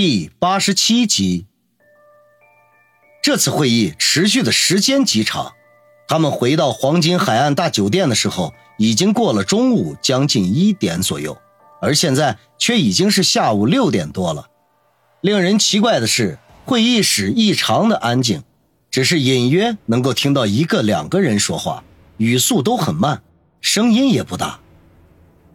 第八十七集。这次会议持续的时间极长，他们回到黄金海岸大酒店的时候，已经过了中午，将近一点左右，而现在却已经是下午六点多了。令人奇怪的是，会议室异常的安静，只是隐约能够听到一个两个人说话，语速都很慢，声音也不大。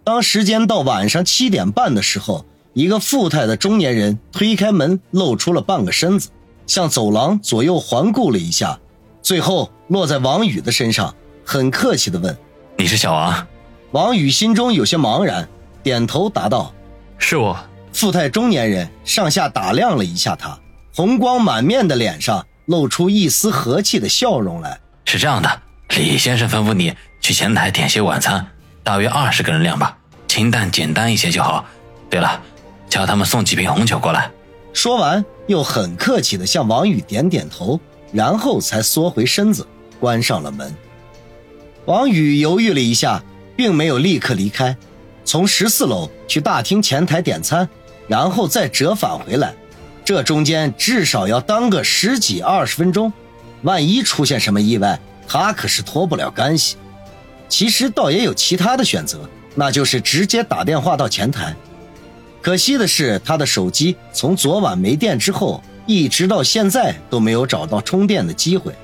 当时间到晚上七点半的时候。一个富态的中年人推开门，露出了半个身子，向走廊左右环顾了一下，最后落在王宇的身上，很客气地问：“你是小王？”王宇心中有些茫然，点头答道：“是我。”富态中年人上下打量了一下他，红光满面的脸上露出一丝和气的笑容来：“是这样的，李先生吩咐你去前台点些晚餐，大约二十个人量吧，清淡简单一些就好。对了。”叫他们送几瓶红酒过来。说完，又很客气地向王宇点点头，然后才缩回身子，关上了门。王宇犹豫了一下，并没有立刻离开，从十四楼去大厅前台点餐，然后再折返回来。这中间至少要耽搁十几二十分钟，万一出现什么意外，他可是脱不了干系。其实倒也有其他的选择，那就是直接打电话到前台。可惜的是，他的手机从昨晚没电之后，一直到现在都没有找到充电的机会。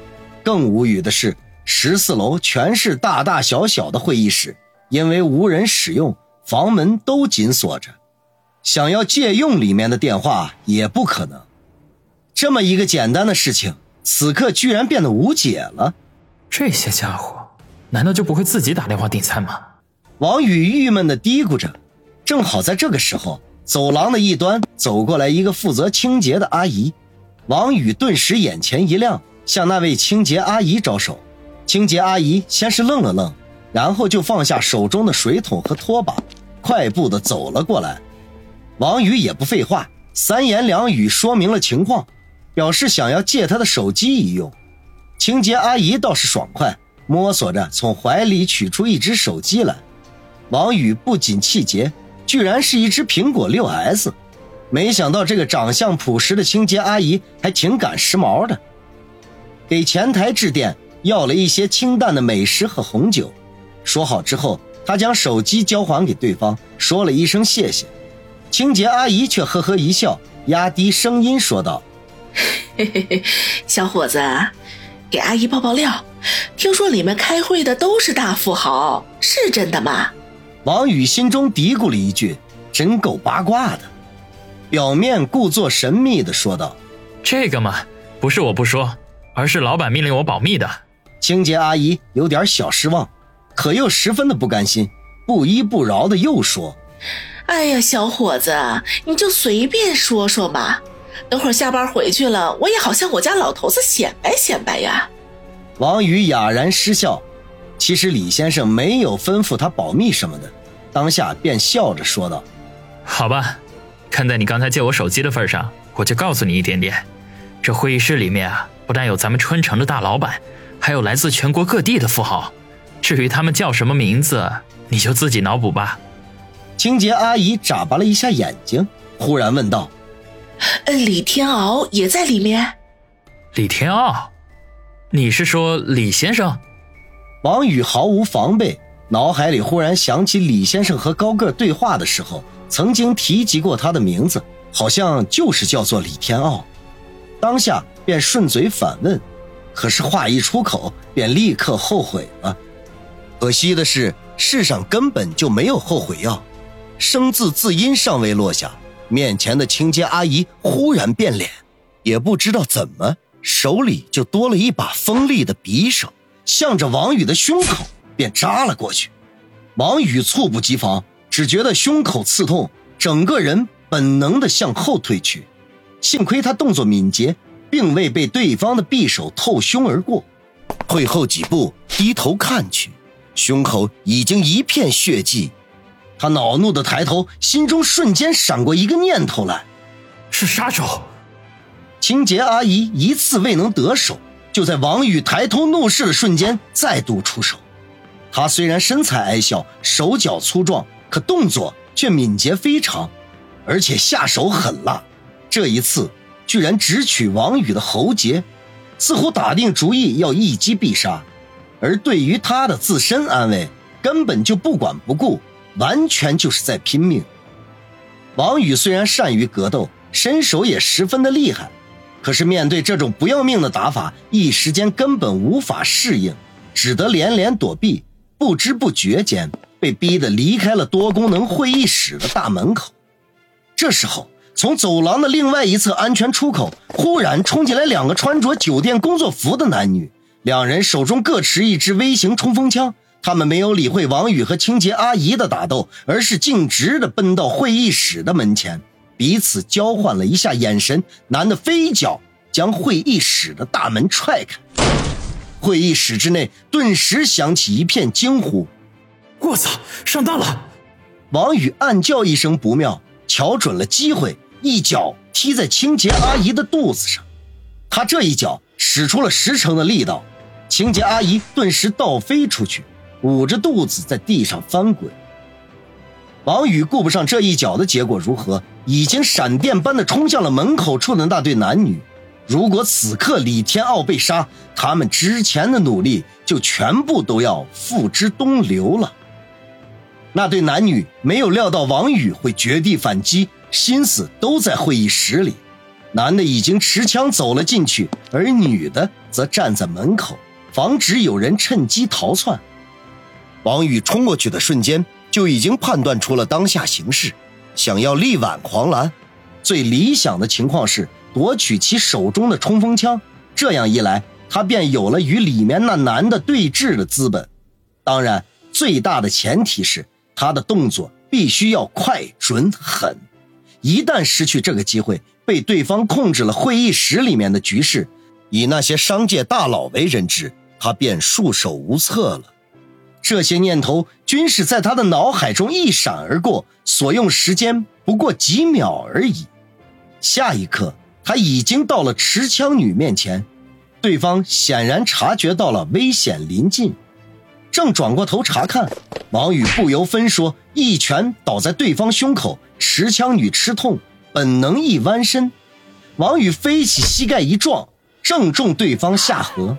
更无语的是，十四楼全是大大小小的会议室，因为无人使用，房门都紧锁着，想要借用里面的电话也不可能。这么一个简单的事情，此刻居然变得无解了。这些家伙，难道就不会自己打电话订餐吗？王宇郁闷地嘀咕着。正好在这个时候。走廊的一端走过来一个负责清洁的阿姨，王宇顿时眼前一亮，向那位清洁阿姨招手。清洁阿姨先是愣了愣，然后就放下手中的水桶和拖把，快步的走了过来。王宇也不废话，三言两语说明了情况，表示想要借他的手机一用。清洁阿姨倒是爽快，摸索着从怀里取出一只手机来。王宇不仅气结。居然是一只苹果六 S，没想到这个长相朴实的清洁阿姨还挺赶时髦的。给前台致电要了一些清淡的美食和红酒，说好之后，他将手机交还给对方，说了一声谢谢。清洁阿姨却呵呵一笑，压低声音说道：“嘿嘿嘿，小伙子，给阿姨爆爆料，听说里面开会的都是大富豪，是真的吗？”王宇心中嘀咕了一句：“真够八卦的。”表面故作神秘的说道：“这个嘛，不是我不说，而是老板命令我保密的。”清洁阿姨有点小失望，可又十分的不甘心，不依不饶的又说：“哎呀，小伙子，你就随便说说嘛，等会儿下班回去了，我也好向我家老头子显摆显摆呀。”王宇哑然失笑。其实李先生没有吩咐他保密什么的，当下便笑着说道：“好吧，看在你刚才借我手机的份上，我就告诉你一点点。这会议室里面啊，不但有咱们春城的大老板，还有来自全国各地的富豪。至于他们叫什么名字，你就自己脑补吧。”清洁阿姨眨巴了一下眼睛，忽然问道：“呃，李天敖也在里面？”李天傲，你是说李先生？王宇毫无防备，脑海里忽然想起李先生和高个对话的时候，曾经提及过他的名字，好像就是叫做李天傲。当下便顺嘴反问，可是话一出口，便立刻后悔了。可惜的是，世上根本就没有后悔药。生字字音尚未落下，面前的清洁阿姨忽然变脸，也不知道怎么，手里就多了一把锋利的匕首。向着王宇的胸口便扎了过去，王宇猝不及防，只觉得胸口刺痛，整个人本能的向后退去。幸亏他动作敏捷，并未被对方的匕首透胸而过。退后几步，低头看去，胸口已经一片血迹。他恼怒的抬头，心中瞬间闪过一个念头来：是杀手。清洁阿姨一次未能得手。就在王宇抬头怒视的瞬间，再度出手。他虽然身材矮小，手脚粗壮，可动作却敏捷非常，而且下手狠辣。这一次居然直取王宇的喉结，似乎打定主意要一击必杀。而对于他的自身安危，根本就不管不顾，完全就是在拼命。王宇虽然善于格斗，身手也十分的厉害，可是面对这种不要命的打法，一时间根本无法适应，只得连连躲避。不知不觉间，被逼得离开了多功能会议室的大门口。这时候，从走廊的另外一侧安全出口，忽然冲进来两个穿着酒店工作服的男女。两人手中各持一支微型冲锋枪，他们没有理会王宇和清洁阿姨的打斗，而是径直的奔到会议室的门前，彼此交换了一下眼神。男的飞脚将会议室的大门踹开，会议室之内顿时响起一片惊呼：“我操，上当了！”王宇暗叫一声不妙，瞧准了机会，一脚踢在清洁阿姨的肚子上。他这一脚使出了十成的力道。清洁阿姨顿时倒飞出去，捂着肚子在地上翻滚。王宇顾不上这一脚的结果如何，已经闪电般的冲向了门口处的那对男女。如果此刻李天傲被杀，他们之前的努力就全部都要付之东流了。那对男女没有料到王宇会绝地反击，心思都在会议室里。男的已经持枪走了进去，而女的则站在门口。防止有人趁机逃窜。王宇冲过去的瞬间，就已经判断出了当下形势，想要力挽狂澜。最理想的情况是夺取其手中的冲锋枪，这样一来，他便有了与里面那男的对峙的资本。当然，最大的前提是他的动作必须要快、准、狠。一旦失去这个机会，被对方控制了会议室里面的局势，以那些商界大佬为人质。他便束手无策了，这些念头均是在他的脑海中一闪而过，所用时间不过几秒而已。下一刻，他已经到了持枪女面前，对方显然察觉到了危险临近，正转过头查看。王宇不由分说，一拳倒在对方胸口，持枪女吃痛，本能一弯身，王宇飞起膝盖一撞，正中对方下颌。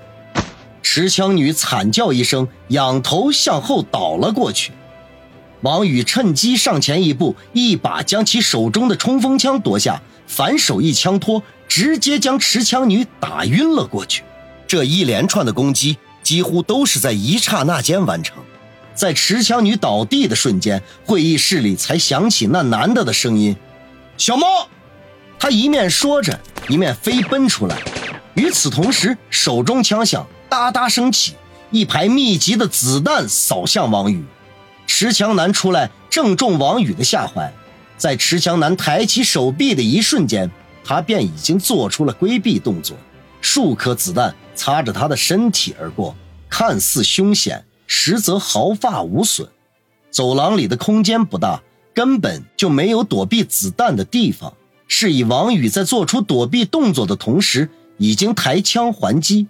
持枪女惨叫一声，仰头向后倒了过去。王宇趁机上前一步，一把将其手中的冲锋枪夺下，反手一枪托，直接将持枪女打晕了过去。这一连串的攻击几乎都是在一刹那间完成。在持枪女倒地的瞬间，会议室里才响起那男的的声音：“小猫。”他一面说着，一面飞奔出来。与此同时，手中枪响。哒哒升起，一排密集的子弹扫向王宇。持枪男出来，正中王宇的下怀。在持枪男抬起手臂的一瞬间，他便已经做出了规避动作。数颗子弹擦着他的身体而过，看似凶险，实则毫发无损。走廊里的空间不大，根本就没有躲避子弹的地方。是以王宇在做出躲避动作的同时，已经抬枪还击。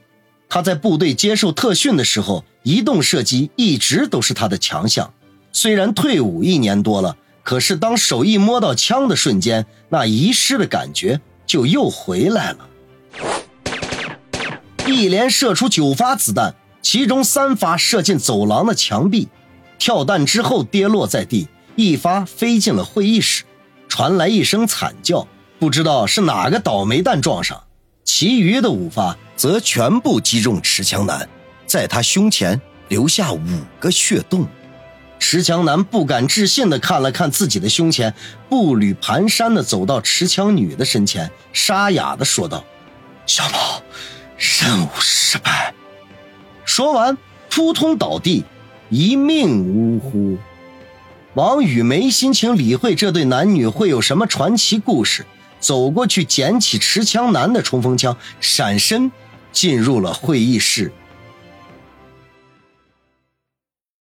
他在部队接受特训的时候，移动射击一直都是他的强项。虽然退伍一年多了，可是当手一摸到枪的瞬间，那遗失的感觉就又回来了。一连射出九发子弹，其中三发射进走廊的墙壁，跳弹之后跌落在地，一发飞进了会议室，传来一声惨叫，不知道是哪个倒霉蛋撞上。其余的五发。则全部击中持枪男，在他胸前留下五个血洞。持枪男不敢置信地看了看自己的胸前，步履蹒跚地走到持枪女的身前，沙哑地说道：“小宝，任务失败。”说完，扑通倒地，一命呜呼。王宇没心情理会这对男女会有什么传奇故事，走过去捡起持枪男的冲锋枪，闪身。进入了会议室。